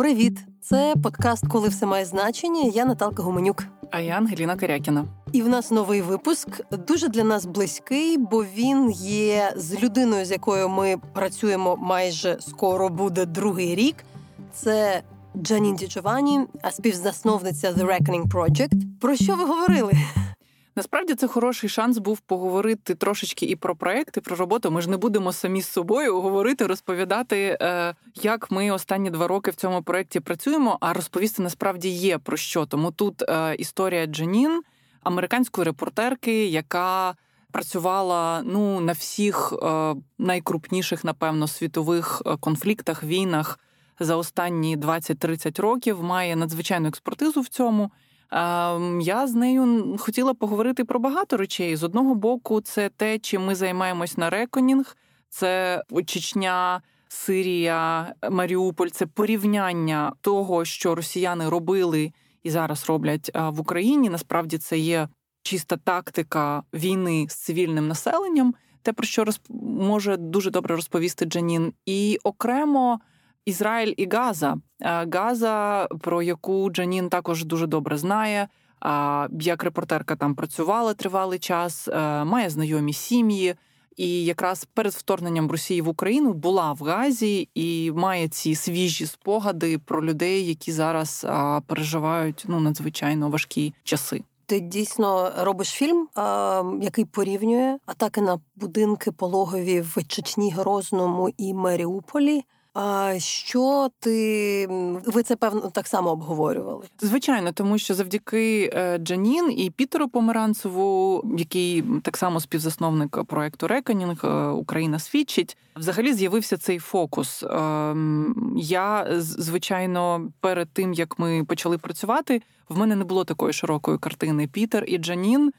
Привіт! Це подкаст Коли все має значення. Я Наталка Гуменюк. А я Ангеліна Карякіна. І в нас новий випуск дуже для нас близький, бо він є з людиною, з якою ми працюємо майже скоро буде другий рік. Це Джанін Діджовані, співзасновниця The Reckoning Project. Про що ви говорили? Насправді це хороший шанс був поговорити трошечки і про проект, і про роботу. Ми ж не будемо самі з собою говорити, розповідати, е, як ми останні два роки в цьому проєкті працюємо. А розповісти насправді є про що. Тому тут е, історія Джанін, американської репортерки, яка працювала ну на всіх е, найкрупніших, напевно, світових конфліктах, війнах за останні 20-30 років, має надзвичайну експертизу в цьому. Ем, я з нею хотіла поговорити про багато речей. З одного боку, це те, чим ми займаємось на реконінг, це Чечня. Сирія, Маріуполь це порівняння того, що росіяни робили і зараз роблять в Україні. Насправді це є чиста тактика війни з цивільним населенням, те про що розп... може дуже добре розповісти Джанін, і окремо Ізраїль і Газа. Газа, про яку Джанін також дуже добре знає. Як репортерка там працювала тривалий час, має знайомі сім'ї, і якраз перед вторгненням Росії в Україну була в Газі і має ці свіжі спогади про людей, які зараз переживають ну надзвичайно важкі часи. Ти дійсно робиш фільм, який порівнює атаки на будинки пологові в Чечні, Грозному і Маріуполі. А що ти ви це певно так само обговорювали? Звичайно, тому що завдяки е, Джанін і Пітеру Померанцеву, який так само співзасновник проекту Реконінг е, Україна свідчить, взагалі з'явився цей фокус. Ем, я звичайно, перед тим як ми почали працювати, в мене не було такої широкої картини. Пітер і Джанін.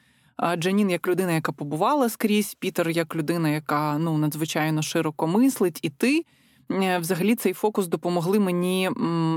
Джанін як людина, яка побувала скрізь, Пітер як людина, яка ну надзвичайно широко мислить, і ти. Е, взагалі цей фокус допомогли мені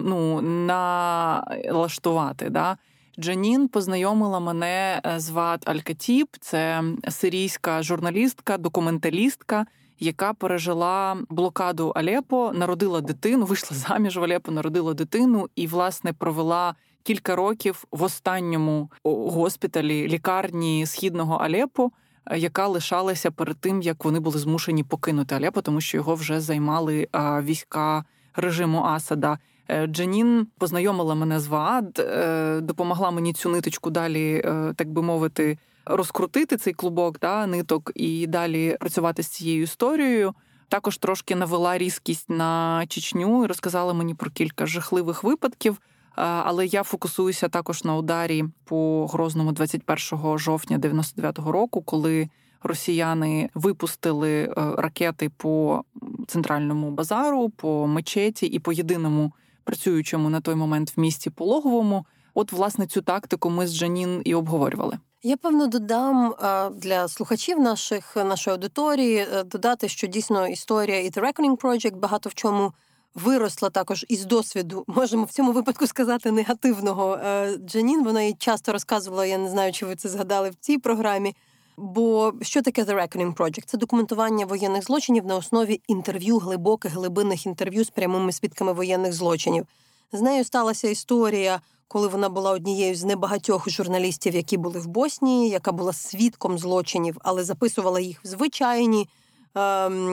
ну, налаштувати. Да? Джанін познайомила мене е, з Ват Алькатіп, це сирійська журналістка, документалістка, яка пережила блокаду Алепо, народила дитину, вийшла заміж в Алепо, народила дитину і, власне, провела кілька років в останньому госпіталі лікарні східного Алепо яка лишалася перед тим, як вони були змушені покинути Алепо, тому що його вже займали війська режиму Асада. Е, Джанін познайомила мене з ВААД, е, допомогла мені цю ниточку далі, е, так би мовити, розкрутити цей клубок да, ниток і далі працювати з цією історією. Також трошки навела різкість на Чечню і розказала мені про кілька жахливих випадків. Але я фокусуюся також на ударі по Грозному 21 жовтня 99-го року, коли росіяни випустили е, ракети по центральному базару, по мечеті і по єдиному працюючому на той момент в місті пологовому. От, власне, цю тактику ми з Джанін і обговорювали. Я певно додам для слухачів наших нашої аудиторії е, додати, що дійсно історія і The Reckoning Project багато в чому виросла також із досвіду, можемо в цьому випадку сказати, негативного е, Джанін. Вона їй часто розказувала, я не знаю, чи ви це згадали в цій програмі. Бо що таке The Reckoning Project? Це документування воєнних злочинів на основі інтерв'ю, глибоких глибинних інтерв'ю з прямими свідками воєнних злочинів. З нею сталася історія, коли вона була однією з небагатьох журналістів, які були в Боснії, яка була свідком злочинів, але записувала їх в звичайні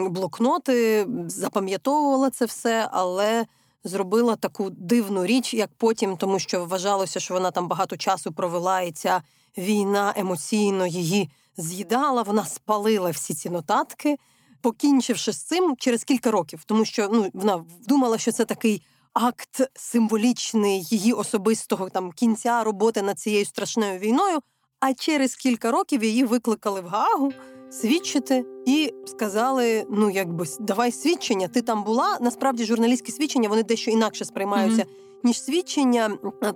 блокноти, запам'ятовувала це все, але зробила таку дивну річ, як потім, тому що вважалося, що вона там багато часу провела, і ця війна емоційно її з'їдала. Вона спалила всі ці нотатки, покінчивши з цим через кілька років, тому що ну вона думала, що це такий. Акт символічний її особистого там кінця роботи над цією страшною війною. А через кілька років її викликали в Гагу свідчити і сказали: ну, якби давай свідчення. Ти там була. Насправді журналістські свідчення вони дещо інакше сприймаються. Mm-hmm. Ніж свідчення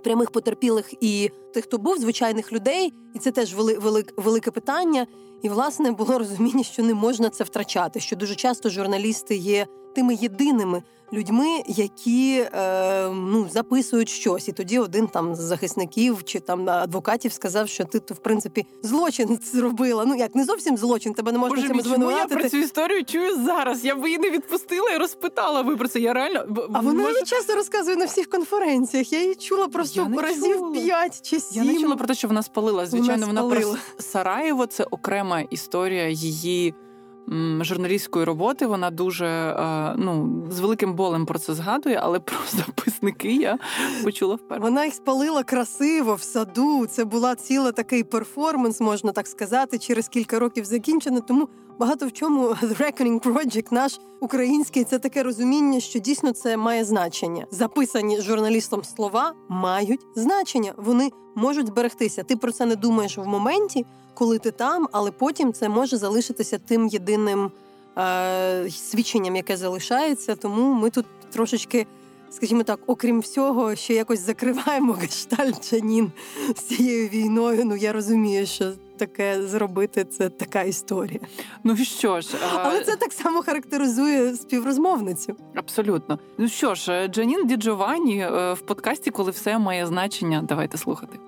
прямих потерпілих і тих, хто був, звичайних людей, і це теж вели, вели, велике питання. І власне було розуміння, що не можна це втрачати. Що дуже часто журналісти є тими єдиними людьми, які е, ну записують щось. І тоді один там з захисників чи там адвокатів сказав, що ти то в принципі злочин зробила. Ну як не зовсім злочин, тебе не можна цьому звинуватити. Я про цю історію чую зараз. Я б її не відпустила і розпитала ви про це. Я реально а вона може... часто розказує на всіх конференціях. Я її чула просто разів чула. п'ять чи сім. Я не чула про те, що вона спалила. Звичайно, вона, вона про Сараєво. Це окрема історія її журналістської роботи. Вона дуже е, ну з великим болем про це згадує, але про записники я почула вперше. Вона їх спалила красиво в саду. Це була ціла такий перформанс, можна так сказати. Через кілька років закінчено. Тому багато в чому The Reckoning Project наш український це таке розуміння, що дійсно це має значення. Записані журналістом слова мають значення. Вони можуть зберегтися. Ти про це не думаєш в моменті коли ти там, але потім це може залишитися тим єдиним е, свідченням, яке залишається. Тому ми тут трошечки, скажімо так, окрім всього, ще якось закриваємо гештальт Джанін з цією війною. Ну я розумію, що. Таке зробити це така історія. Ну що ж, але це так само характеризує співрозмовницю. Абсолютно. Ну що ж, Джанін Діджовані е, в подкасті, коли все має значення. Давайте слухати.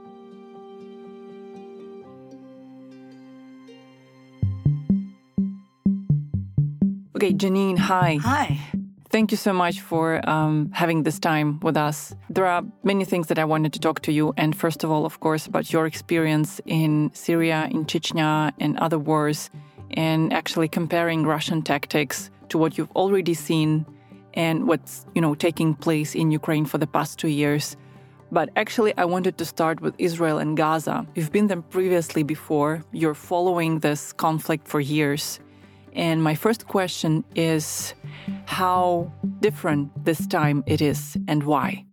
Okay, Janine, hi. Hi. Thank you so much for um, having this time with us. There are many things that I wanted to talk to you. And first of all, of course, about your experience in Syria, in Chechnya, and other wars, and actually comparing Russian tactics to what you've already seen and what's you know taking place in Ukraine for the past two years. But actually, I wanted to start with Israel and Gaza. You've been there previously before. You're following this conflict for years. And my first question is how different this time it is and why?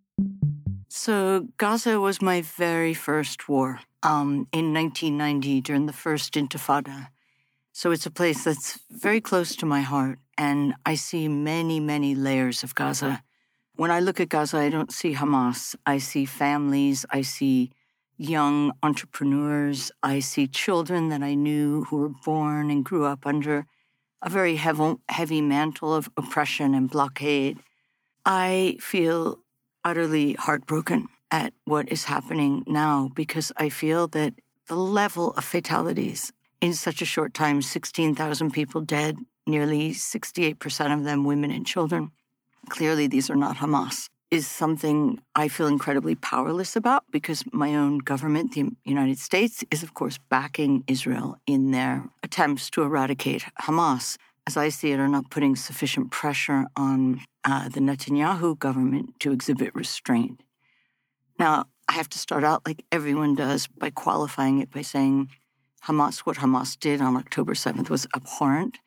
So, Gaza was my very first war um, in 1990 during the first Intifada. So, it's a place that's very close to my heart. And I see many, many layers of Gaza. When I look at Gaza, I don't see Hamas. I see families. I see young entrepreneurs. I see children that I knew who were born and grew up under a very heavy, heavy mantle of oppression and blockade. I feel utterly heartbroken at what is happening now because I feel that the level of fatalities in such a short time 16,000 people dead, nearly 68% of them women and children. Clearly, these are not Hamas is something I feel incredibly powerless about because my own government, the United States, is of course backing Israel in their attempts to eradicate Hamas. As I see it, are not putting sufficient pressure on uh, the Netanyahu government to exhibit restraint. Now, I have to start out like everyone does by qualifying it by saying Hamas, what Hamas did on October 7th was abhorrent.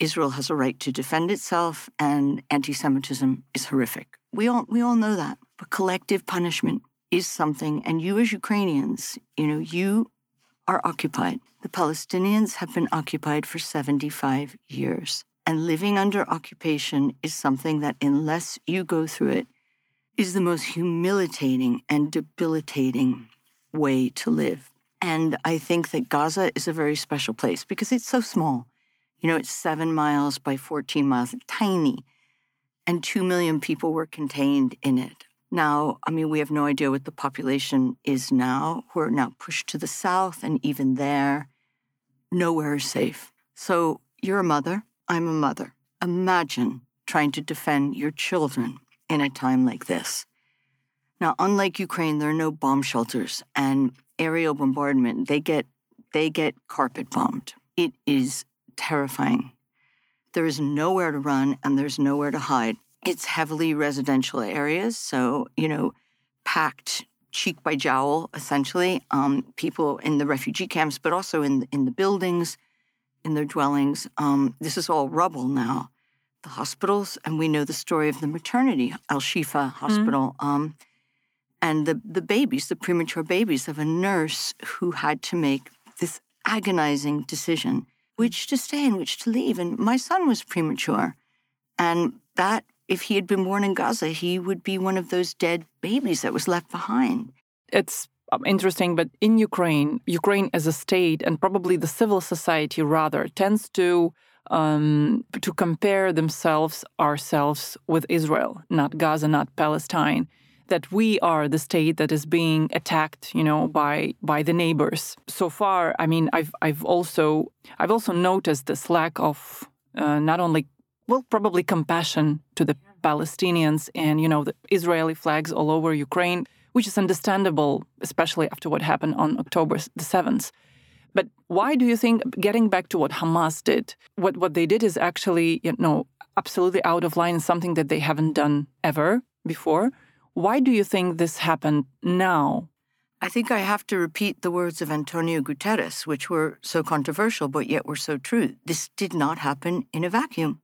Israel has a right to defend itself, and anti Semitism is horrific. We all, we all know that. But collective punishment is something, and you as Ukrainians, you know, you are occupied. The Palestinians have been occupied for 75 years. And living under occupation is something that, unless you go through it, is the most humiliating and debilitating way to live. And I think that Gaza is a very special place because it's so small. You know, it's seven miles by 14 miles, tiny. And 2 million people were contained in it. Now, I mean, we have no idea what the population is now. We're now pushed to the south, and even there, nowhere is safe. So you're a mother, I'm a mother. Imagine trying to defend your children in a time like this. Now, unlike Ukraine, there are no bomb shelters and aerial bombardment. They get they get carpet bombed. It is terrifying. There is nowhere to run and there's nowhere to hide. It's heavily residential areas, so, you know, packed cheek by jowl, essentially. Um, people in the refugee camps, but also in, in the buildings, in their dwellings. Um, this is all rubble now. The hospitals, and we know the story of the maternity, Al Shifa Hospital. Mm-hmm. Um, and the, the babies, the premature babies of a nurse who had to make this agonizing decision which to stay and which to leave. And my son was premature. And that, if he had been born in Gaza, he would be one of those dead babies that was left behind. It's um, interesting, but in Ukraine, Ukraine as a state and probably the civil society rather tends to um, to compare themselves ourselves with Israel, not Gaza, not Palestine. That we are the state that is being attacked, you know, by by the neighbors. So far, I mean, I've I've also I've also noticed this lack of uh, not only well probably compassion to the Palestinians and you know the Israeli flags all over Ukraine, which is understandable, especially after what happened on October the seventh. But why do you think, getting back to what Hamas did, what, what they did is actually, you know, absolutely out of line, something that they haven't done ever before? Why do you think this happened now? I think I have to repeat the words of Antonio Guterres, which were so controversial, but yet were so true. This did not happen in a vacuum.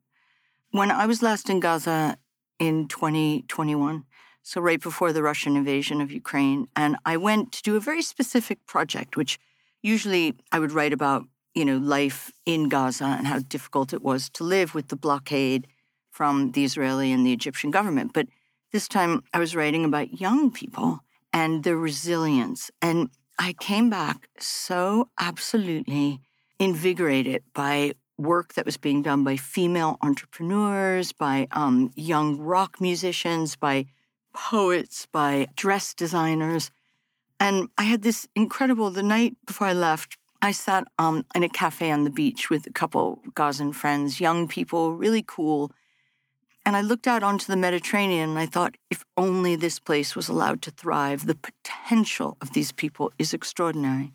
When I was last in Gaza in 2021, so right before the Russian invasion of Ukraine, and I went to do a very specific project, which usually I would write about, you know, life in Gaza and how difficult it was to live with the blockade from the Israeli and the Egyptian government. But this time I was writing about young people and their resilience. And I came back so absolutely invigorated by work that was being done by female entrepreneurs, by um, young rock musicians, by poets, by dress designers. And I had this incredible, the night before I left, I sat um, in a cafe on the beach with a couple of Gazan friends, young people, really cool. And I looked out onto the Mediterranean and I thought, if only this place was allowed to thrive, the potential of these people is extraordinary.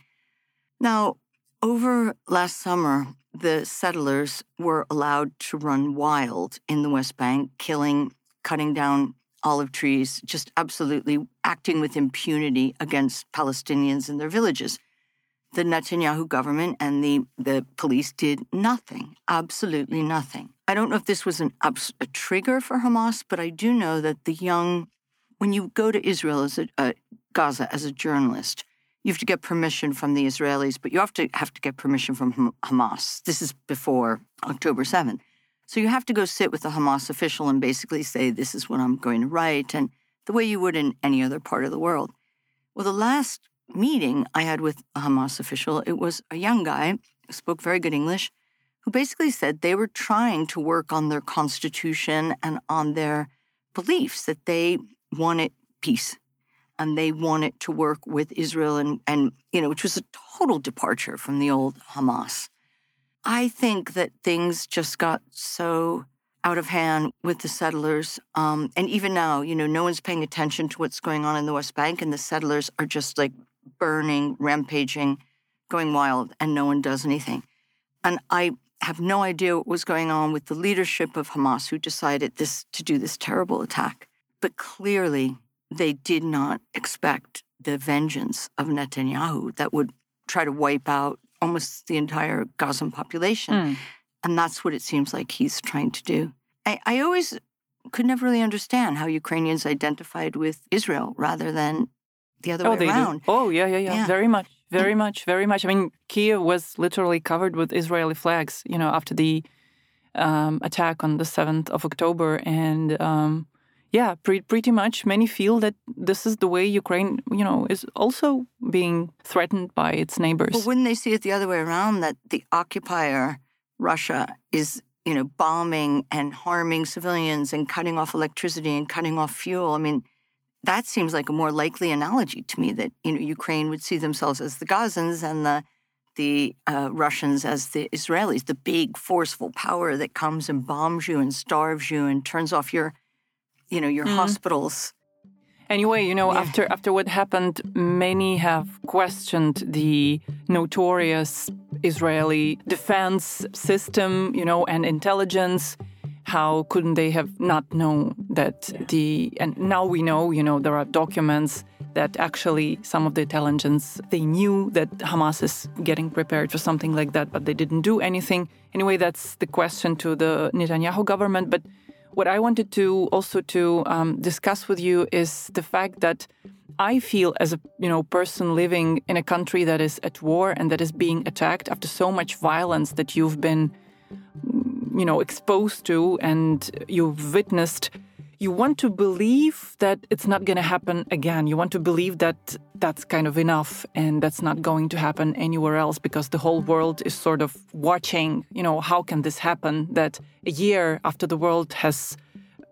Now, over last summer, the settlers were allowed to run wild in the West Bank, killing, cutting down olive trees, just absolutely acting with impunity against Palestinians in their villages. The Netanyahu government and the, the police did nothing, absolutely nothing. I don't know if this was an, a trigger for Hamas, but I do know that the young, when you go to Israel as a, uh, Gaza as a journalist, you have to get permission from the Israelis, but you have to have to get permission from Hamas. This is before October 7th. So you have to go sit with a Hamas official and basically say, This is what I'm going to write, and the way you would in any other part of the world. Well, the last meeting I had with a Hamas official, it was a young guy spoke very good English, who basically said they were trying to work on their constitution and on their beliefs that they wanted peace and they wanted to work with Israel and, and you know, which was a total departure from the old Hamas. I think that things just got so out of hand with the settlers. Um, and even now, you know, no one's paying attention to what's going on in the West Bank, and the settlers are just like burning, rampaging, going wild, and no one does anything. And I have no idea what was going on with the leadership of Hamas who decided this to do this terrible attack. But clearly, they did not expect the vengeance of Netanyahu that would try to wipe out almost the entire Gazan population. Mm. And that's what it seems like he's trying to do. I, I always could never really understand how Ukrainians identified with Israel rather than the other oh, way around. Do. Oh, yeah, yeah, yeah, yeah. Very much, very much, very much. I mean, Kiev was literally covered with Israeli flags, you know, after the um, attack on the 7th of October. And um, yeah, pre- pretty much many feel that this is the way Ukraine, you know, is also being threatened by its neighbors. But wouldn't they see it the other way around that the occupier, Russia, is, you know, bombing and harming civilians and cutting off electricity and cutting off fuel? I mean, that seems like a more likely analogy to me that, you know, Ukraine would see themselves as the Gazans and the the uh, Russians as the Israelis, the big forceful power that comes and bombs you and starves you and turns off your you know your mm. hospitals Anyway, you know, yeah. after after what happened, many have questioned the notorious Israeli defense system, you know, and intelligence. How couldn't they have not known that the and now we know, you know, there are documents that actually some of the intelligence they knew that Hamas is getting prepared for something like that, but they didn't do anything. Anyway, that's the question to the Netanyahu government, but what I wanted to also to um, discuss with you is the fact that I feel as a you know person living in a country that is at war and that is being attacked after so much violence that you've been you know exposed to and you've witnessed you want to believe that it's not going to happen again. You want to believe that that's kind of enough and that's not going to happen anywhere else because the whole world is sort of watching, you know, how can this happen that a year after the world has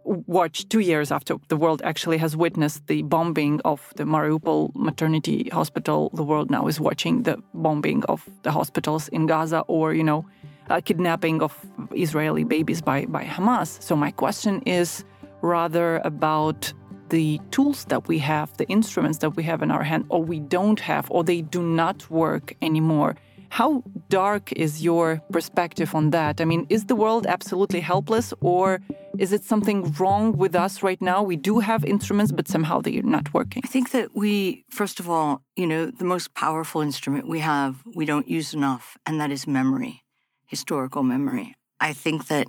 watched, two years after the world actually has witnessed the bombing of the Mariupol maternity hospital, the world now is watching the bombing of the hospitals in Gaza or, you know, Uh, kidnapping of Israeli babies by, by Hamas. So my question is, rather about the tools that we have, the instruments that we have in our hand, or we don't have, or they do not work anymore. How dark is your perspective on that? I mean, is the world absolutely helpless, or is it something wrong with us right now? We do have instruments, but somehow they're not working. I think that we, first of all, you know, the most powerful instrument we have, we don't use enough, and that is memory, historical memory. I think that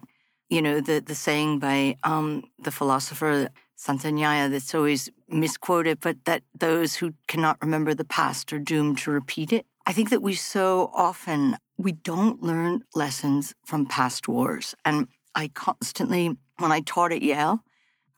you know, the, the saying by um, the philosopher Santayana that's always misquoted, but that those who cannot remember the past are doomed to repeat it. I think that we so often we don't learn lessons from past wars. And I constantly, when I taught at Yale,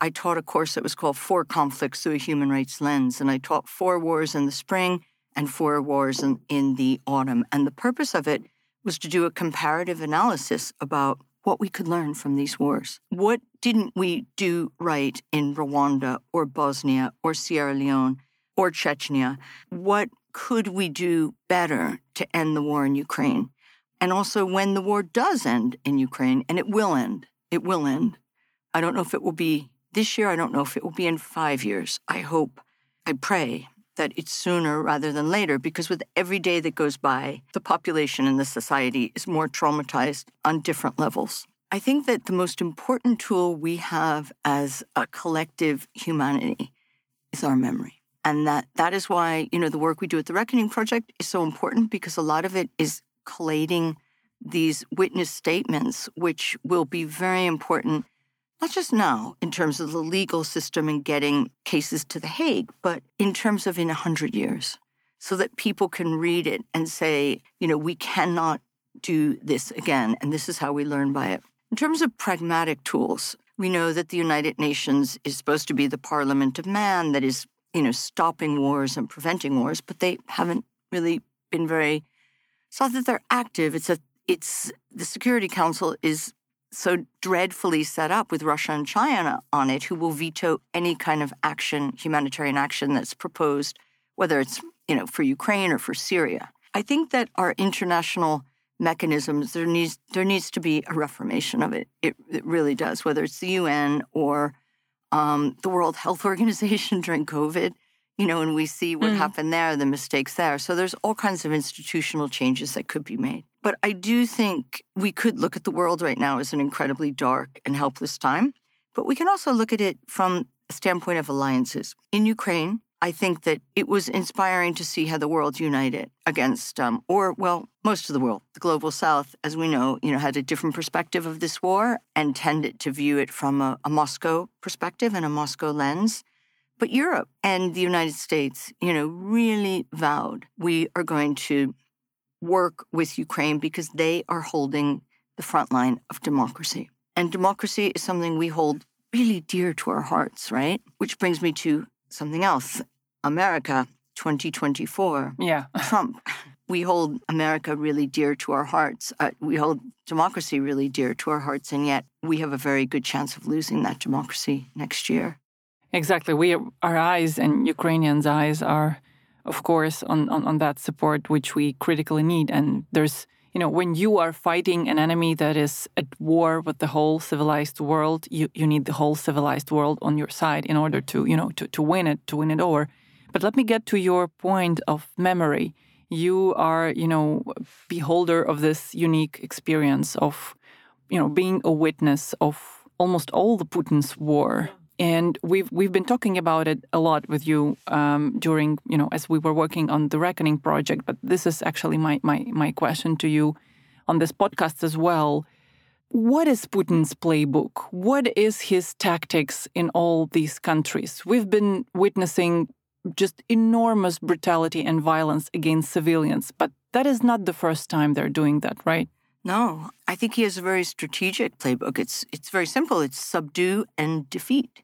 I taught a course that was called Four Conflicts Through a Human Rights Lens. And I taught four wars in the spring and four wars in, in the autumn. And the purpose of it was to do a comparative analysis about what we could learn from these wars. What didn't we do right in Rwanda or Bosnia or Sierra Leone or Chechnya? What could we do better to end the war in Ukraine? And also, when the war does end in Ukraine, and it will end, it will end. I don't know if it will be this year. I don't know if it will be in five years. I hope, I pray that it's sooner rather than later because with every day that goes by, the population and the society is more traumatized on different levels. I think that the most important tool we have as a collective humanity is our memory. And that that is why, you know, the work we do at the Reckoning Project is so important because a lot of it is collating these witness statements, which will be very important not just now in terms of the legal system and getting cases to The Hague, but in terms of in 100 years, so that people can read it and say, you know, we cannot do this again, and this is how we learn by it. In terms of pragmatic tools, we know that the United Nations is supposed to be the parliament of man that is, you know, stopping wars and preventing wars, but they haven't really been very. It's not that they're active. It's a. It's the Security Council is so dreadfully set up with Russia and China on it, who will veto any kind of action, humanitarian action that's proposed, whether it's you know for Ukraine or for Syria. I think that our international mechanisms there needs there needs to be a reformation of it. It, it really does, whether it's the UN or um, the World Health Organization during COVID. You know, and we see what mm. happened there, the mistakes there. So there's all kinds of institutional changes that could be made. But I do think we could look at the world right now as an incredibly dark and helpless time. But we can also look at it from a standpoint of alliances. In Ukraine, I think that it was inspiring to see how the world united against, um, or well, most of the world, the global South, as we know, you know, had a different perspective of this war and tended to view it from a, a Moscow perspective and a Moscow lens. But Europe and the United States, you know, really vowed we are going to work with Ukraine because they are holding the front line of democracy. And democracy is something we hold really dear to our hearts, right? Which brings me to something else America 2024. Yeah. Trump. We hold America really dear to our hearts. Uh, we hold democracy really dear to our hearts, and yet we have a very good chance of losing that democracy next year. Exactly. We, our eyes and Ukrainians' eyes are of course, on, on, on that support which we critically need. And there's, you know, when you are fighting an enemy that is at war with the whole civilized world, you, you need the whole civilized world on your side in order to, you know, to, to win it, to win it over. But let me get to your point of memory. You are, you know, beholder of this unique experience of, you know, being a witness of almost all the Putin's war and we've we've been talking about it a lot with you um, during you know as we were working on the reckoning project but this is actually my my my question to you on this podcast as well what is putin's playbook what is his tactics in all these countries we've been witnessing just enormous brutality and violence against civilians but that is not the first time they're doing that right no, I think he has a very strategic playbook. It's it's very simple. It's subdue and defeat.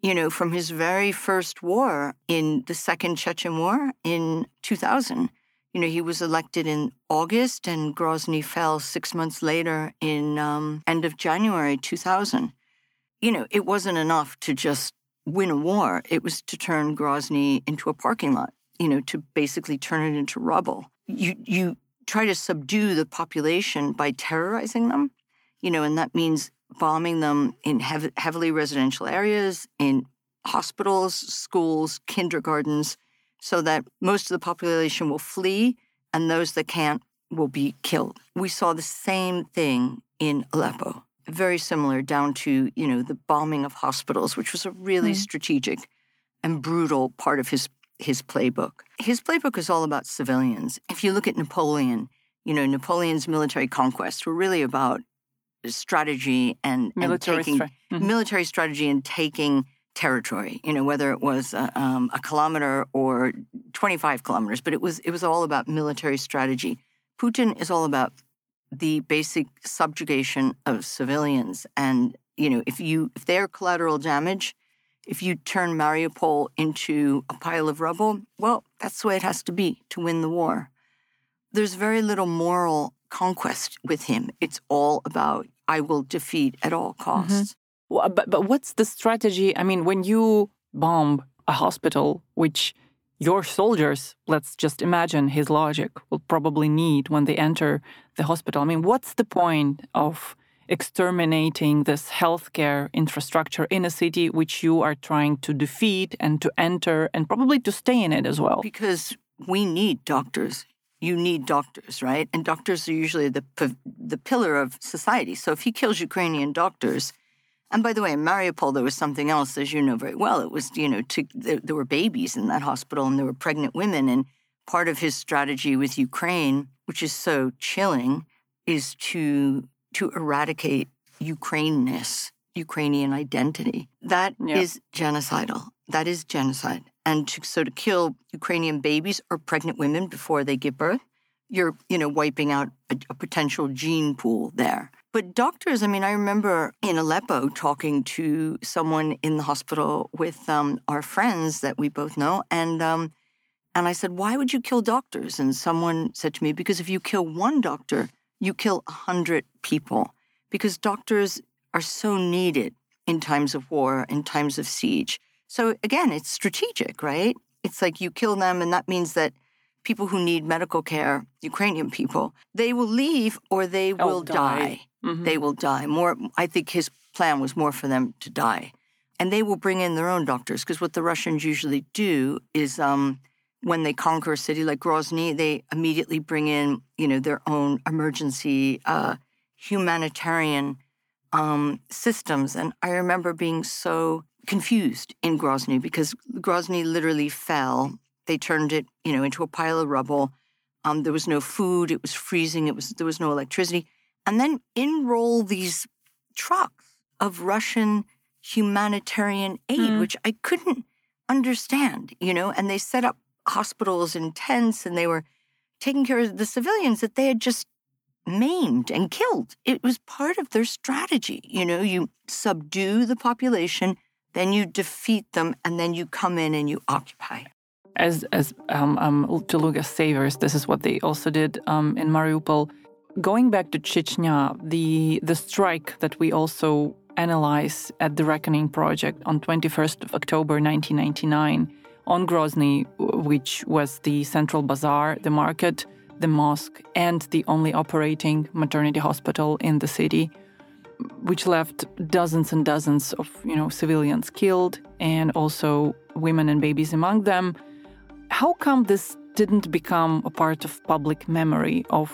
You know, from his very first war in the Second Chechen War in 2000. You know, he was elected in August and Grozny fell six months later in um, end of January 2000. You know, it wasn't enough to just win a war. It was to turn Grozny into a parking lot, you know, to basically turn it into rubble. You, you try to subdue the population by terrorizing them, you know, and that means bombing them in hev- heavily residential areas, in hospitals, schools, kindergartens, so that most of the population will flee and those that can't will be killed. We saw the same thing in Aleppo, very similar down to, you know, the bombing of hospitals, which was a really mm. strategic and brutal part of his his playbook. His playbook is all about civilians. If you look at Napoleon, you know, Napoleon's military conquests were really about strategy and, military and taking stra- mm-hmm. military strategy and taking territory. You know, whether it was a, um, a kilometer or 25 kilometers, but it was it was all about military strategy. Putin is all about the basic subjugation of civilians, and you know, if you if they're collateral damage, if you turn Mariupol into a pile of rubble, well, that's the way it has to be to win the war. There's very little moral conquest with him. It's all about I will defeat at all mm-hmm. costs. Mm-hmm. Well, but but what's the strategy? I mean, when you bomb a hospital, which your soldiers, let's just imagine his logic, will probably need when they enter the hospital. I mean, what's the point of exterminating this healthcare infrastructure in a city which you are trying to defeat and to enter and probably to stay in it as well? Because we need doctors you need doctors, right? And doctors are usually the the pillar of society. So if he kills Ukrainian doctors, and by the way, in Mariupol there was something else, as you know very well. It was you know to, there, there were babies in that hospital and there were pregnant women, and part of his strategy with Ukraine, which is so chilling, is to to eradicate Ukraineness, Ukrainian identity. That yeah. is genocidal. That is genocide and to, so to kill Ukrainian babies or pregnant women before they give birth, you're you know wiping out a, a, potential gene pool there. But doctors, I mean, I remember in Aleppo talking to someone in the hospital with um, our friends that we both know, and um, and I said, "Why would you kill doctors?" And someone said to me, "Because if you kill one doctor, you kill a hundred people, because doctors are so needed in times of war, in times of siege." So again, it's strategic, right? It's like you kill them, and that means that people who need medical care, Ukrainian people, they will leave or they oh, will die. die. Mm-hmm. They will die. More, I think his plan was more for them to die, and they will bring in their own doctors because what the Russians usually do is. Um, when they conquer a city like Grozny, they immediately bring in, you know, their own emergency uh, humanitarian um, systems. And I remember being so confused in Grozny because Grozny literally fell. They turned it, you know, into a pile of rubble. Um, there was no food. It was freezing. It was there was no electricity. And then in roll these trucks of Russian humanitarian aid, mm. which I couldn't understand, you know. And they set up hospitals and tents, and they were taking care of the civilians that they had just maimed and killed. It was part of their strategy. You know, you subdue the population then you defeat them, and then you come in and you occupy. As as um, um, Teluga saviors, this is what they also did um, in Mariupol. Going back to Chechnya, the the strike that we also analyze at the Reckoning Project on 21st of October 1999 on Grozny, which was the central bazaar, the market, the mosque, and the only operating maternity hospital in the city which left dozens and dozens of you know civilians killed and also women and babies among them. How come this didn't become a part of public memory of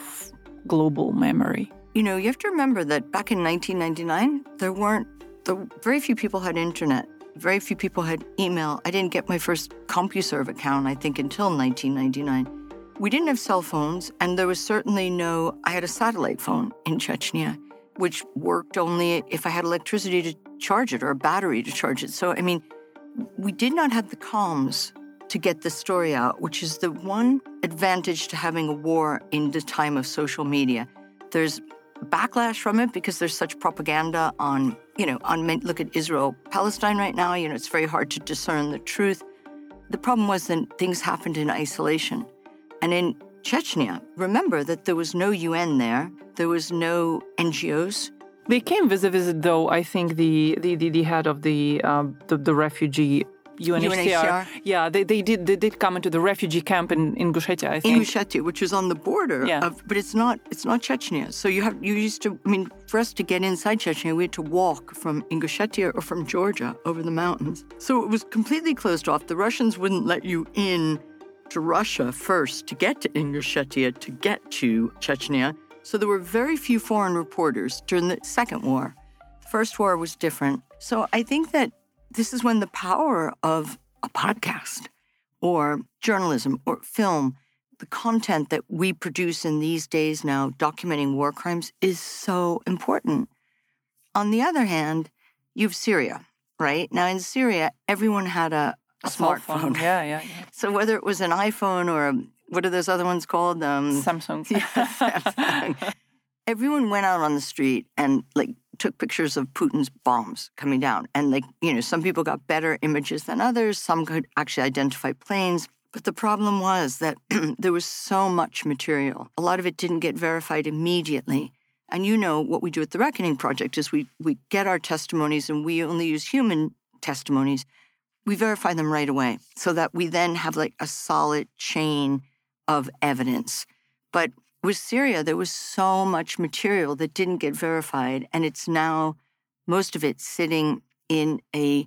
global memory? You know, you have to remember that back in 1999, there weren't the very few people had internet. Very few people had email. I didn't get my first CompuServe account, I think, until 1999. We didn't have cell phones, and there was certainly no. I had a satellite phone in Chechnya which worked only if I had electricity to charge it or a battery to charge it. So, I mean, we did not have the comms to get the story out, which is the one advantage to having a war in the time of social media. There's backlash from it because there's such propaganda on, you know, on look at Israel Palestine right now. You know, it's very hard to discern the truth. The problem was that things happened in isolation. And in Chechnya, remember that there was no UN there, there was no NGOs. They came visit visit though. I think the the, the, the head of the, um, the the refugee UNHCR. UNHCR. Yeah, they, they did they did come into the refugee camp in, in Gushetia, I think. In Gushetia, which is on the border yeah. of but it's not it's not Chechnya. So you have you used to I mean, for us to get inside Chechnya, we had to walk from Ingushetia or from Georgia over the mountains. So it was completely closed off. The Russians wouldn't let you in to Russia first to get to Ingushetia to get to Chechnya. So there were very few foreign reporters during the second war. The first war was different. So I think that this is when the power of a podcast or journalism or film, the content that we produce in these days now, documenting war crimes, is so important. On the other hand, you have Syria, right? Now, in Syria, everyone had a, a, smartphone. Yeah, yeah, yeah. So whether it was an iPhone or a, what are those other ones called? Um, Samsung. Yeah, Samsung. everyone went out on the street and like took pictures of Putin's bombs coming down. And like, you know, some people got better images than others, some could actually identify planes. But the problem was that there was so much material. A lot of it didn't get verified immediately. And you know what we do at the Reckoning Project is we we get our testimonies and we only use human testimonies. We verify them right away so that we then have like a solid chain of evidence. But with Syria, there was so much material that didn't get verified, and it's now most of it sitting in a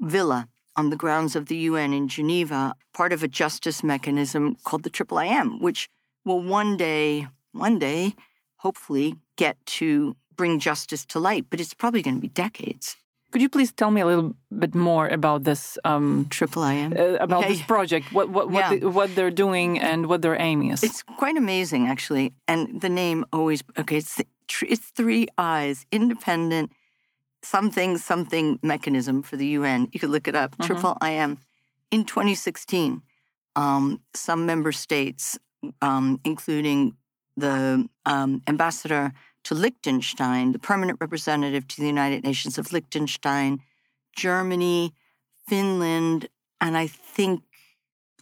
villa on the grounds of the UN in Geneva, part of a justice mechanism called the Triple IM, which will one day, one day, hopefully get to bring justice to light, but it's probably going to be decades. Could you please tell me a little bit more about this um, Triple IM uh, about okay. this project? What what what, yeah. the, what, they're doing and what their aim is? It's quite amazing, actually. And the name always okay. It's it's three I's: independent something something mechanism for the UN. You could look it up. Mm-hmm. Triple IM. In 2016, um, some member states, um, including the um, ambassador to Liechtenstein, the permanent representative to the United Nations of Liechtenstein, Germany, Finland, and I think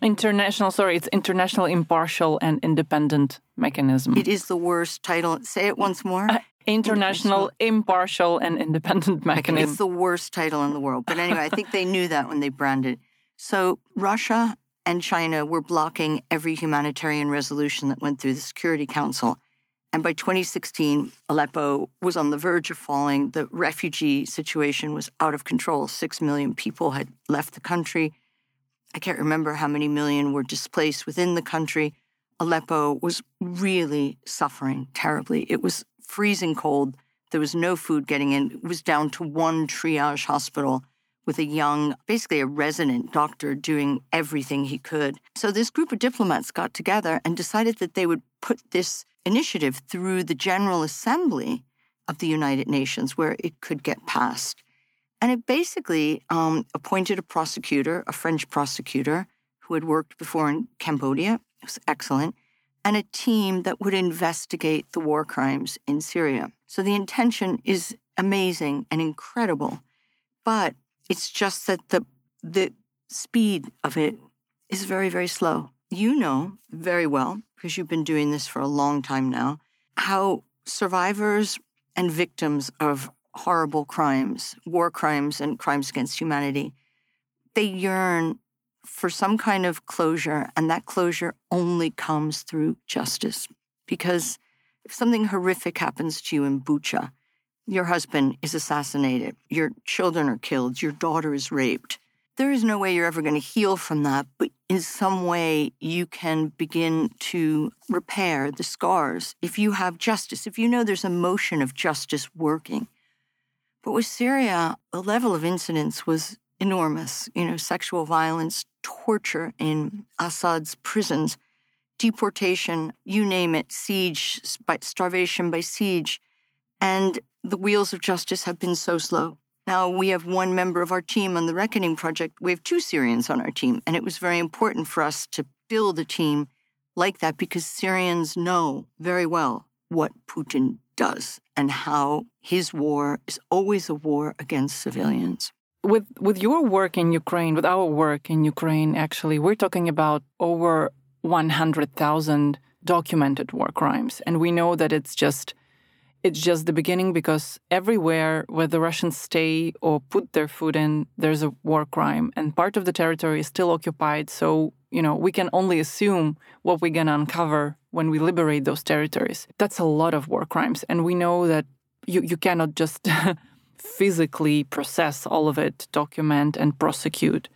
International, sorry, it's International Impartial and Independent Mechanism. It is the worst title. Say it once more. Uh, International Impartial and Independent Mechanism. It's the worst title in the world. But anyway, I think they knew that when they branded. So Russia and China were blocking every humanitarian resolution that went through the Security Council. And by 2016, Aleppo was on the verge of falling. The refugee situation was out of control. Six million people had left the country. I can't remember how many million were displaced within the country. Aleppo was really suffering terribly. It was freezing cold. There was no food getting in. It was down to one triage hospital with a young, basically a resident doctor doing everything he could. So this group of diplomats got together and decided that they would put this initiative through the General Assembly of the United Nations where it could get passed. And it basically um, appointed a prosecutor, a French prosecutor who had worked before in Cambodia. It was excellent. And a team that would investigate the war crimes in Syria. So the intention is amazing and incredible. But it's just that the the speed of it is very, very slow. You know very well, because you've been doing this for a long time now, how survivors and victims of horrible crimes, war crimes and crimes against humanity, they yearn for some kind of closure, and that closure only comes through justice. Because if something horrific happens to you in Bucha, your husband is assassinated, your children are killed, your daughter is raped. There is no way you're ever going to heal from that, but in some way you can begin to repair the scars if you have justice, if you know there's a motion of justice working. But with Syria, the level of incidents was enormous. You know, sexual violence, torture in Assad's prisons, deportation, you name it, siege, by starvation by siege. And the wheels of justice have been so slow. Now we have one member of our team on the Reckoning Project. We have two Syrians on our team. And it was very important for us to build a team like that because Syrians know very well what Putin does and how his war is always a war against civilians. With with your work in Ukraine, with our work in Ukraine, actually, we're talking about over 100,000 documented war crimes, and we know that it's just it's just the beginning because everywhere where the Russians stay or put their foot in, there's a war crime, and part of the territory is still occupied. So you know we can only assume what we're gonna uncover when we liberate those territories. That's a lot of war crimes. And we know that you, you cannot just physically process all of it, document, and prosecute.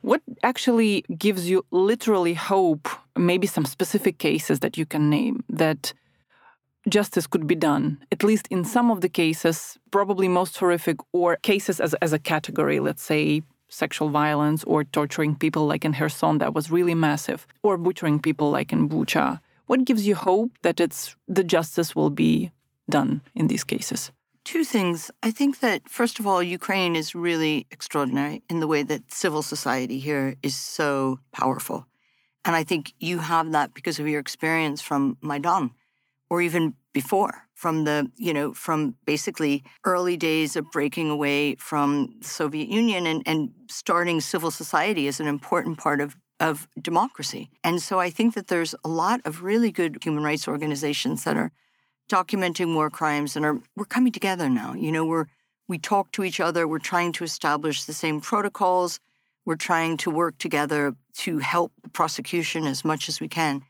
What actually gives you literally hope, maybe some specific cases that you can name, that justice could be done, at least in some of the cases, probably most horrific, or cases as, as a category, let's say sexual violence or torturing people like in Kherson, that was really massive, or butchering people like in Bucha. What gives you hope that it's the justice will be done in these cases? Two things. I think that, first of all, Ukraine is really extraordinary in the way that civil society here is so powerful. And I think you have that because of your experience from Maidan or even before from the, you know, from basically early days of breaking away from Soviet Union and, and starting civil society as an important part of of democracy. And so I think that there's a lot of really good human rights organizations that are documenting war crimes and are we're coming together now. You know, we're we talk to each other, we're trying to establish the same protocols, we're trying to work together to help the prosecution as much as we can.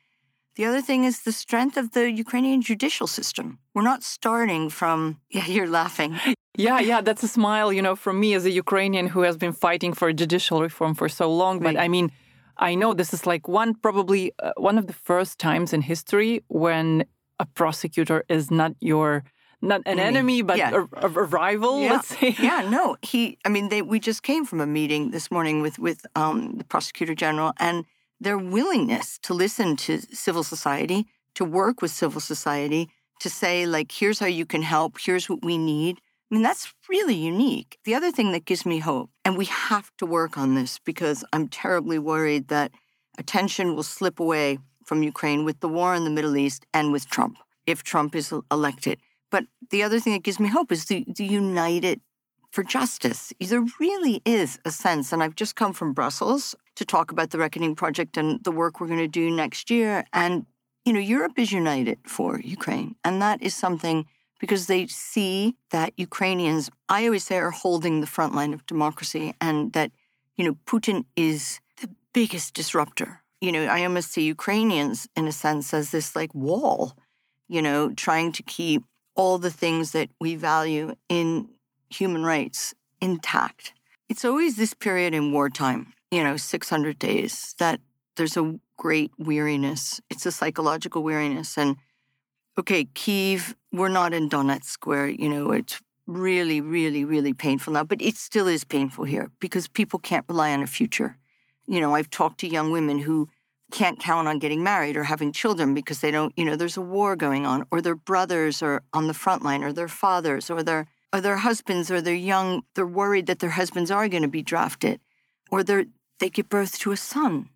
The other thing is the strength of the Ukrainian judicial system. We're not starting from, yeah, you're laughing. Yeah, yeah, that's a smile, you know, from me as a Ukrainian who has been fighting for judicial reform for so long. But I mean, I know this is like one, probably uh, one of the first times in history when a prosecutor is not your not an enemy, enemy but yeah. a, a, rival. Yeah. Let's say. Yeah, no, he. I mean, they. We just came from a meeting this morning with with um, the prosecutor general, and their willingness to listen to civil society, to work with civil society, to say like, here's how you can help. Here's what we need. I mean, that's really unique. The other thing that gives me hope, and we have to work on this because I'm terribly worried that attention will slip away from Ukraine with the war in the Middle East and with Trump, if Trump is elected. But the other thing that gives me hope is the, the united for justice. There really is a sense, and I've just come from Brussels to talk about the Reckoning Project and the work we're going to do next year. And, you know, Europe is united for Ukraine. And that is something because they see that Ukrainians, I always say, are holding the front line of democracy and that, you know, Putin is the biggest disruptor. You know, I almost see Ukrainians, in a sense, as this like wall, you know, trying to keep all the things that we value in human rights intact. It's always this period in wartime, you know, 600 days, that there's a great weariness. It's a psychological weariness. And okay, Kiev, we're not in Donetsk where, you know, it's really, really, really painful now, but it still is painful here because people can't rely on a future. You know, I've talked to young women who can't count on getting married or having children because they don't, you know, there's a war going on, or their brothers are on the front line, or their fathers, or their or their husbands, or their young, they're worried that their husbands are going to be drafted, or they're they give birth to a son,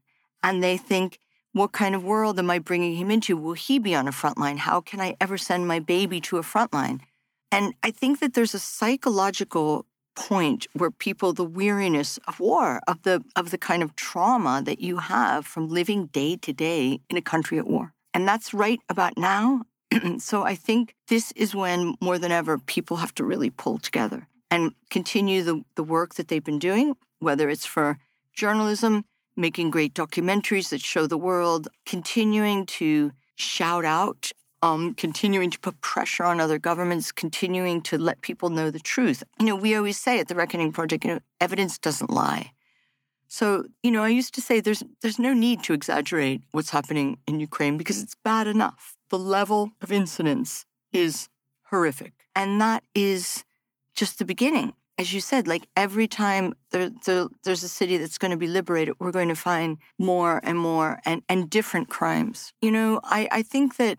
and they think, what kind of world am I bringing him into? Will he be on a front line? How can I ever send my baby to a front line? And I think that there's a psychological point where people the weariness of war of the of the kind of trauma that you have from living day to day in a country at war and that's right about now so i think this is when more than ever people have to really pull together and continue the, the work that they've been doing whether it's for journalism making great documentaries that show the world, continuing to shout out, um, continuing to put pressure on other governments, continuing to let people know the truth. You know, we always say at the Reckoning Project, you know, evidence doesn't lie. So, you know, I used to say there's there's no need to exaggerate what's happening in Ukraine because it's bad enough. The level of incidents is horrific. And that is just the beginning as you said, like every time there, there, there's a city that's going to be liberated, we're going to find more and more and, and different crimes. You know, I, I think that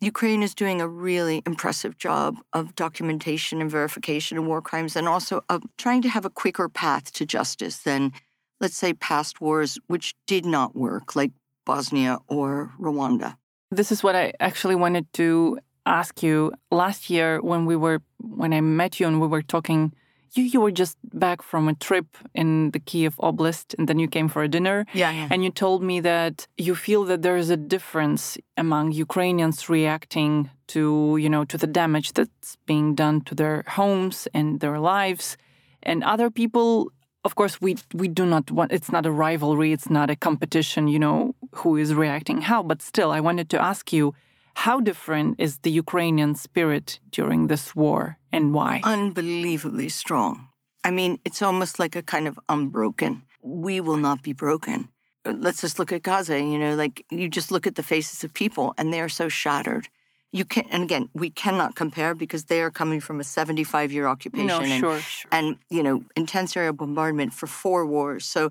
Ukraine is doing a really impressive job of documentation and verification of war crimes and also of trying to have a quicker path to justice than, let's say, past wars, which did not work, like Bosnia or Rwanda. This is what I actually wanted to ask you last year when we were when I met you and we were talking you you were just back from a trip in the Kiev Oblast and then you came for a dinner. Yeah, yeah. And you told me that you feel that there is a difference among Ukrainians reacting to, you know, to the damage that's being done to their homes and their lives and other people of course we we do not want it's not a rivalry, it's not a competition, you know, who is reacting how, but still I wanted to ask you how different is the Ukrainian spirit during this war and why? Unbelievably strong. I mean, it's almost like a kind of unbroken. We will not be broken. Let's just look at Gaza, you know, like you just look at the faces of people and they are so shattered. You can and again, we cannot compare because they are coming from a 75 year occupation no, and, sure, sure. and, you know, intense aerial bombardment for four wars. So,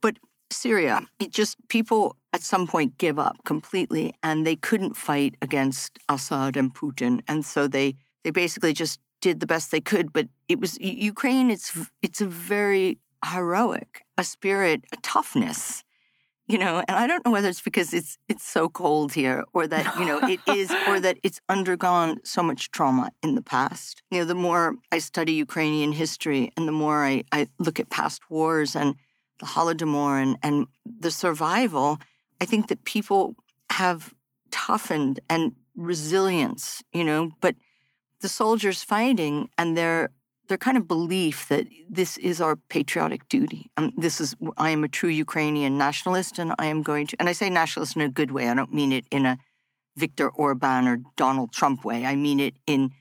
but Syria, it just people at some point give up completely and they couldn't fight against Assad and Putin. And so they they basically just did the best they could. But it was Ukraine, it's it's a very heroic, a spirit, a toughness. You know, and I don't know whether it's because it's it's so cold here or that, you know, it is or that it's undergone so much trauma in the past. You know, the more I study Ukrainian history and the more I, I look at past wars and the Holodomor and, and the survival, I think that people have toughened and resilience, you know, but the soldiers fighting and their their kind of belief that this is our patriotic duty. Um, this is I am a true Ukrainian nationalist, and I am going to. And I say nationalist in a good way. I don't mean it in a Viktor Orban or Donald Trump way. I mean it in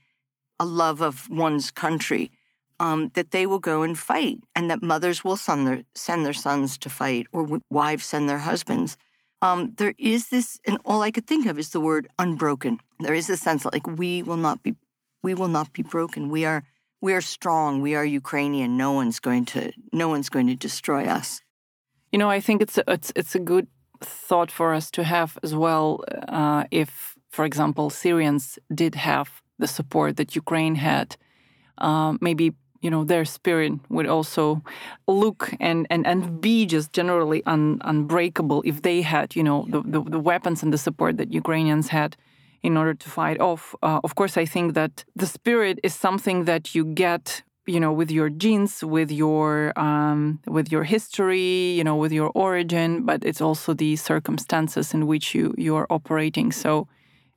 a love of one's country um, that they will go and fight, and that mothers will send their, send their sons to fight, or wives send their husbands. Um, there is this, and all I could think of is the word unbroken. There is a sense that, like we will not be, we will not be broken. We are, we are strong. We are Ukrainian. No one's going to, no one's going to destroy us. You know, I think it's a, it's it's a good thought for us to have as well. Uh, if, for example, Syrians did have the support that Ukraine had, uh, maybe you know their spirit would also look and and, and be just generally un, unbreakable if they had you know the, the, the weapons and the support that Ukrainians had in order to fight off. Uh, of course, I think that the spirit is something that you get you know with your genes with your um, with your history you know with your origin but it's also the circumstances in which you you are operating so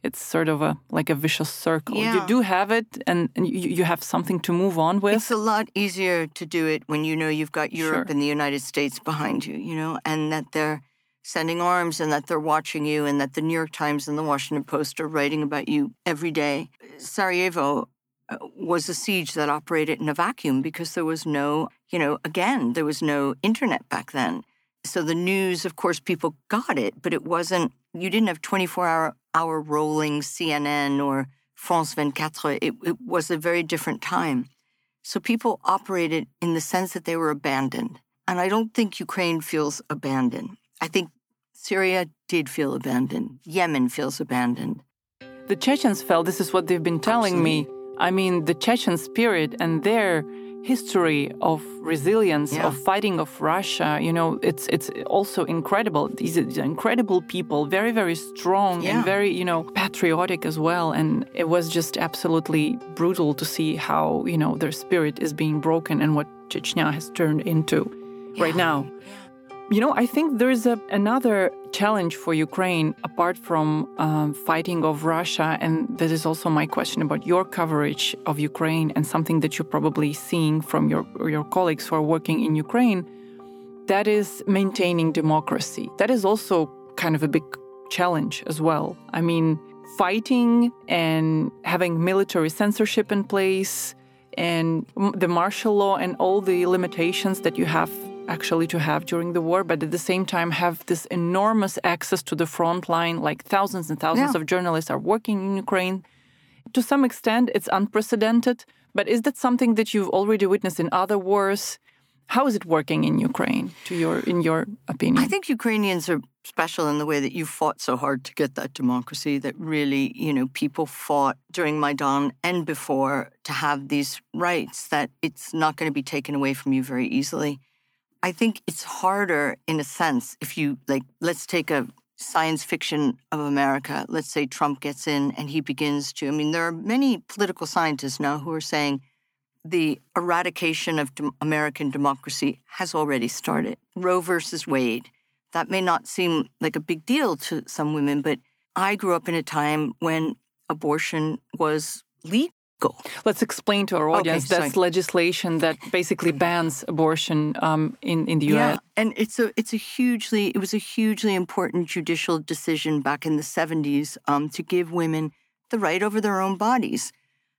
it's sort of a like a vicious circle. Yeah. You do have it, and, and you, you have something to move on with. It's a lot easier to do it when you know you've got Europe Sure. and the United States behind you, you know, and that they're sending arms and that they're watching you and that the New York Times and the Washington Post are writing about you every day. Sarajevo uh, was a siege that operated in a vacuum because there was no, you know, again, there was no internet back then. So the news, of course, people got it, but it wasn't, you didn't have 24 hour, hour rolling CNN or France 24. It, it was a very different time. So people operated in the sense that they were abandoned. And I don't think Ukraine feels abandoned. I think Syria did feel abandoned. Yemen feels abandoned. The Chechens felt this is what they've been telling me. I mean, the Chechen spirit and their history of resilience, Yeah. of fighting of Russia, you know, it's it's also incredible. These are incredible people, very very strong Yeah. and very you know patriotic as well. And it was just absolutely brutal to see how you know their spirit is being broken and what Chechnya has turned into right Yeah. now. You know, I think there's a, another challenge for Ukraine apart from um, fighting of Russia, and this is also my question about your coverage of Ukraine and something that you're probably seeing from your your colleagues who are working in Ukraine. That is maintaining democracy. That is also kind of a big challenge as well. I mean, fighting and having military censorship in place and the martial law and all the limitations that you have actually to have during the war, but at the same time have this enormous access to the front line, like thousands and thousands Yeah. of journalists are working in Ukraine. To some extent, it's unprecedented, but is that something that you've already witnessed in other wars? How is it working in Ukraine, to your in your opinion? I think Ukrainians are special in the way that you fought so hard to get that democracy that really, you know, people fought during Maidan and before to have these rights that it's not going to be taken away from you very easily. I think it's harder in a sense if you like let's take a science fiction of America. Let's say Trump gets in and he begins to, I mean, there are many political scientists now who are saying the eradication of American democracy has already started. Roe versus Wade. That may not seem like a big deal to some women, but I grew up in a time when abortion was legal. Let's explain to our audience Okay, that's sorry. legislation that basically bans abortion um, in in the U.S. Yeah, and it's a it's a hugely it was a hugely important judicial decision back in the seventies um, to give women the right over their own bodies.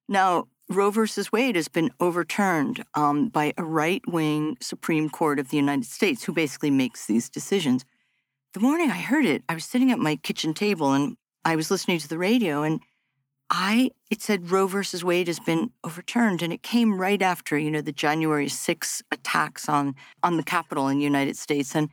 Now Roe versus Wade has been overturned um, by a right wing Supreme Court of the United States, who basically makes these decisions. The morning I heard it, I was sitting at my kitchen table and I was listening to the radio, and I it said Roe versus Wade has been overturned, and it came right after you know the January 6 attacks on on the Capitol in the United States, and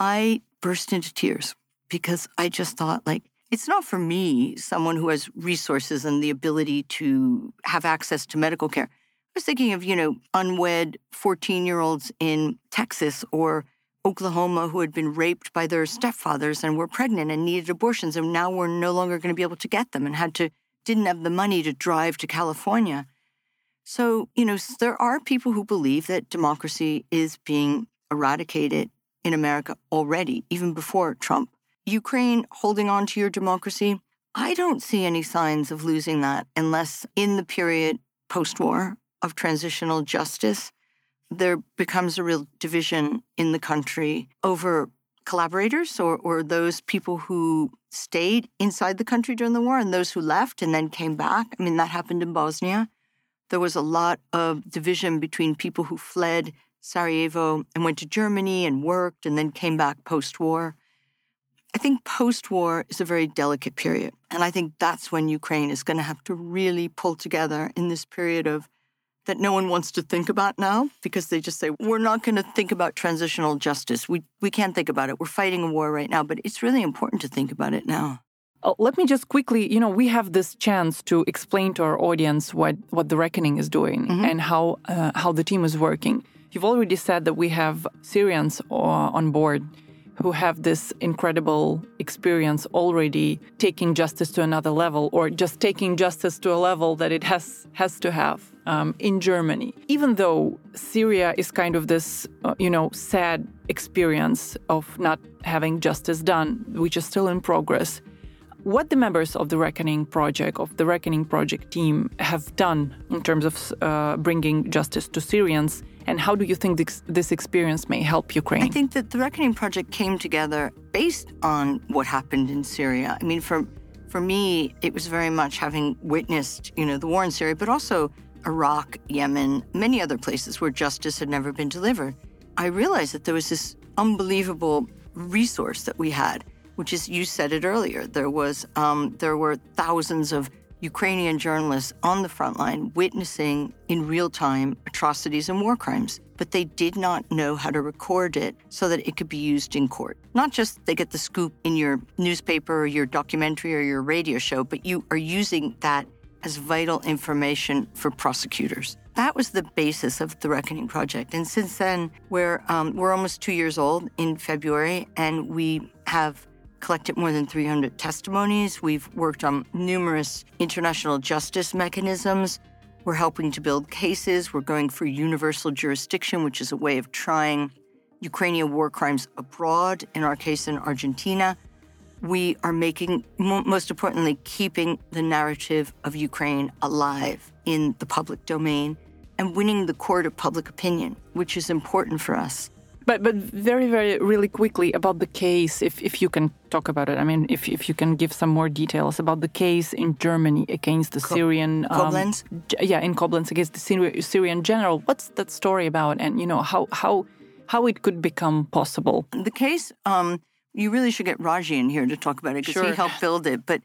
I burst into tears because I just thought like it's not for me, someone who has resources and the ability to have access to medical care. I was thinking of you know unwed 14 year olds in Texas or Oklahoma who had been raped by their stepfathers and were pregnant and needed abortions, and now were no longer going to be able to get them and had to didn't have the money to drive to California. So, you know, there are people who believe that democracy is being eradicated in America already, even before Trump. Ukraine holding on to your democracy, I don't see any signs of losing that unless in the period post war of transitional justice, there becomes a real division in the country over collaborators or, or those people who stayed inside the country during the war and those who left and then came back. I mean, that happened in Bosnia. There was a lot of division between people who fled Sarajevo and went to Germany and worked and then came back post war. I think post war is a very delicate period. And I think that's when Ukraine is going to have to really pull together in this period of that no one wants to think about now because they just say, we're not going to think about transitional justice. We, we can't think about it. We're fighting a war right now, but it's really important to think about it now. Uh, let me just quickly, you know, we have this chance to explain to our audience what, what the reckoning is doing Mm-hmm. and how uh, how the team is working. You've already said that we have Syrians uh, on board who have this incredible experience already taking justice to another level or just taking justice to a level that it has has to have um, in Germany. Even though Syria is kind of this, uh, you know, sad experience of not having justice done, which is still in progress. What the members of the Reckoning Project, of the Reckoning Project team, have done in terms of uh, bringing justice to Syrians, and how do you think this, this experience may help Ukraine? I think that the Reckoning Project came together based on what happened in Syria. I mean, for for me, it was very much having witnessed, you know, the war in Syria, but also Iraq, Yemen, many other places where justice had never been delivered. I realized that there was this unbelievable resource that we had, which is you said it earlier. There was um, there were thousands of Ukrainian journalists on the front line witnessing in real time atrocities and war crimes, but they did not know how to record it so that it could be used in court. Not just they get the scoop in your newspaper or your documentary or your radio show, but you are using that as vital information for prosecutors. That was the basis of the Reckoning Project. And since then, we're, um, we're almost two years old in February, and we have collected more than 300 testimonies. We've worked on numerous international justice mechanisms. We're helping to build cases. We're going for universal jurisdiction, which is a way of trying Ukrainian war crimes abroad, in our case in Argentina. We are making, mo- most importantly, keeping the narrative of Ukraine alive in the public domain and winning the court of public opinion, which is important for us. But but very very really quickly about the case, if if you can talk about it. I mean, if if you can give some more details about the case in Germany against the Syrian um, Koblenz? G- yeah, in Koblenz against the Syri- Syrian general. What's that story about? And you know how how how it could become possible. The case, um, you really should get Raji in here to talk about it because he helped build it. But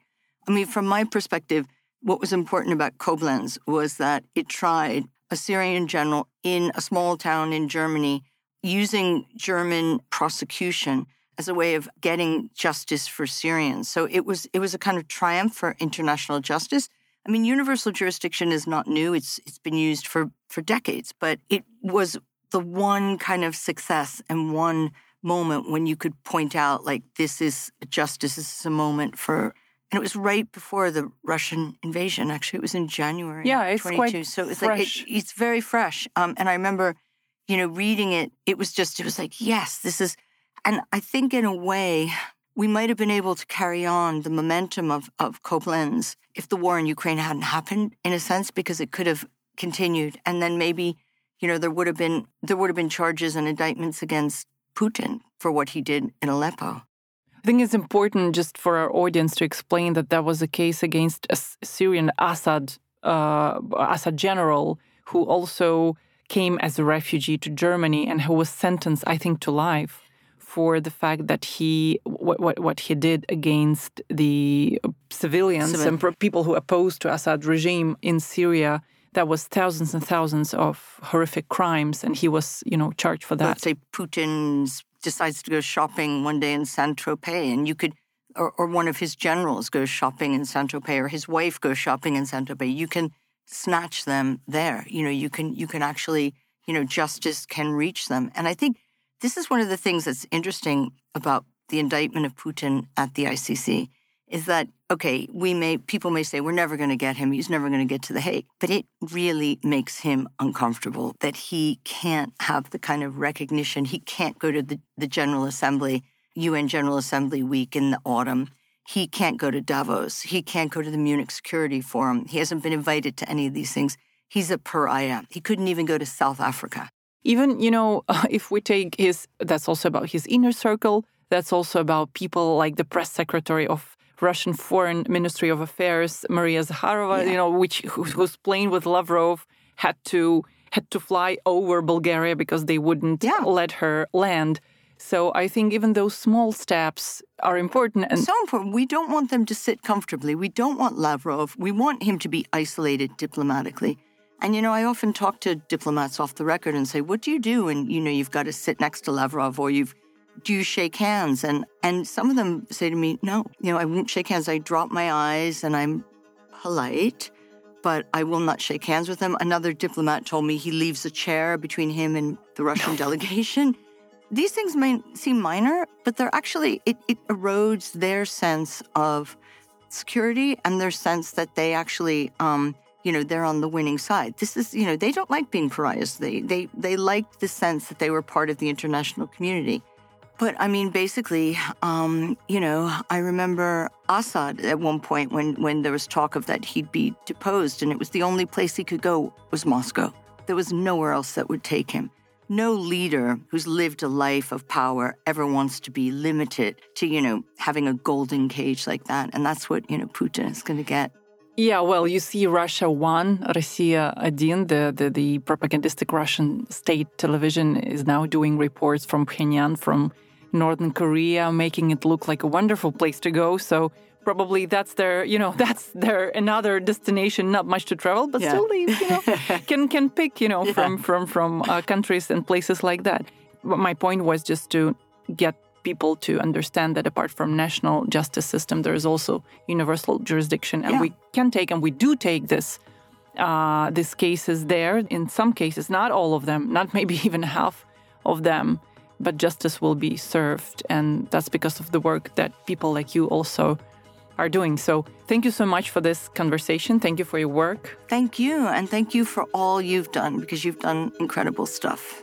I mean, from my perspective, what was important about Koblenz was that it tried a Syrian general in a small town in Germany using German prosecution as a way of getting justice for Syrians. So it was it was a kind of triumph for international justice. I mean, universal jurisdiction is not new. It's it's been used for for decades, but it was the one kind of success and one moment when you could point out, like, this is justice, this is a moment for. And it was right before the Russian invasion. Actually, it was in January. Yeah, it's 22. quite so it's like it, it's very fresh. Um, and I remember, you know, reading it. It was just, it was like, yes, this is. And I think in a way, we might have been able to carry on the momentum of, of Koblenz if the war in Ukraine hadn't happened, in a sense, because it could have continued. And then maybe, you know, there would have been there would have been charges and indictments against Putin for what he did in Aleppo. I think it's important just for our audience to explain that that was a case against a Syrian Assad uh, Assad general who also came as a refugee to Germany and who was sentenced, I think, to life for the fact that he what what, what he did against the civilians Civil. and people who opposed to Assad regime in Syria. That was thousands and thousands of horrific crimes, and he was, you know, charged for that. Let's say Putin decides to go shopping one day in Saint Tropez, and you could, or, or one of his generals goes shopping in Saint Tropez, or his wife goes shopping in Saint Tropez. You can snatch them there. You know, you can you can actually, you know, justice can reach them, and I think this is one of the things that's interesting about the indictment of Putin at the ICC is that okay, we may people may say we're never going to get him, he's never going to get to the Hague, but it really makes him uncomfortable that he can't have the kind of recognition, he can't go to the, the General Assembly, UN General Assembly week in the autumn. He can't go to Davos. He can't go to the Munich Security Forum. He hasn't been invited to any of these things. He's a pariah. He couldn't even go to South Africa. Even, you know, if we take his, that's also about his inner circle. That's also about people like the press secretary of Russian Foreign Ministry of Affairs, Maria Zakharova, yeah. you know, which whose plane with Lavrov had to had to fly over Bulgaria because they wouldn't yeah. let her land. So I think even those small steps are important and so important. We don't want them to sit comfortably. We don't want Lavrov. We want him to be isolated diplomatically. And, you know, I often talk to diplomats off the record and say, what do you do? And, you know, you've got to sit next to Lavrov or you've, do you shake hands? And, and some of them say to me, no, you know, I won't shake hands. I drop my eyes and I'm polite, but I will not shake hands with them. Another diplomat told me he leaves a chair between him and the Russian delegation. These things may seem minor, but they're actually, it, it erodes their sense of security and their sense that they actually, um, you know they're on the winning side this is you know they don't like being pariahs they they they liked the sense that they were part of the international community but i mean basically um, you know i remember assad at one point when when there was talk of that he'd be deposed and it was the only place he could go was moscow. There was nowhere else that would take him. No leader who's lived a life of power ever wants to be limited to you know having a golden cage like that and that's what you know putin is going to get yeah, well, you see Russia One, Россия Один, the, the, the propagandistic Russian state television is now doing reports from Pyongyang, from Northern Korea, making it look like a wonderful place to go. So probably that's their, you know, that's their another destination, not much to travel, but yeah. still they, you know, can can pick, you know, yeah. from from from uh, countries and places like that. But my point was just to get people to understand that apart from national justice system, there is also universal jurisdiction, and yeah. we can take and we do take this uh, these cases there. In some cases, not all of them, not maybe even half of them, but justice will be served, and that's because of the work that people like you also are doing. So, thank you so much for this conversation. Thank you for your work. Thank you, and thank you for all you've done because you've done incredible stuff.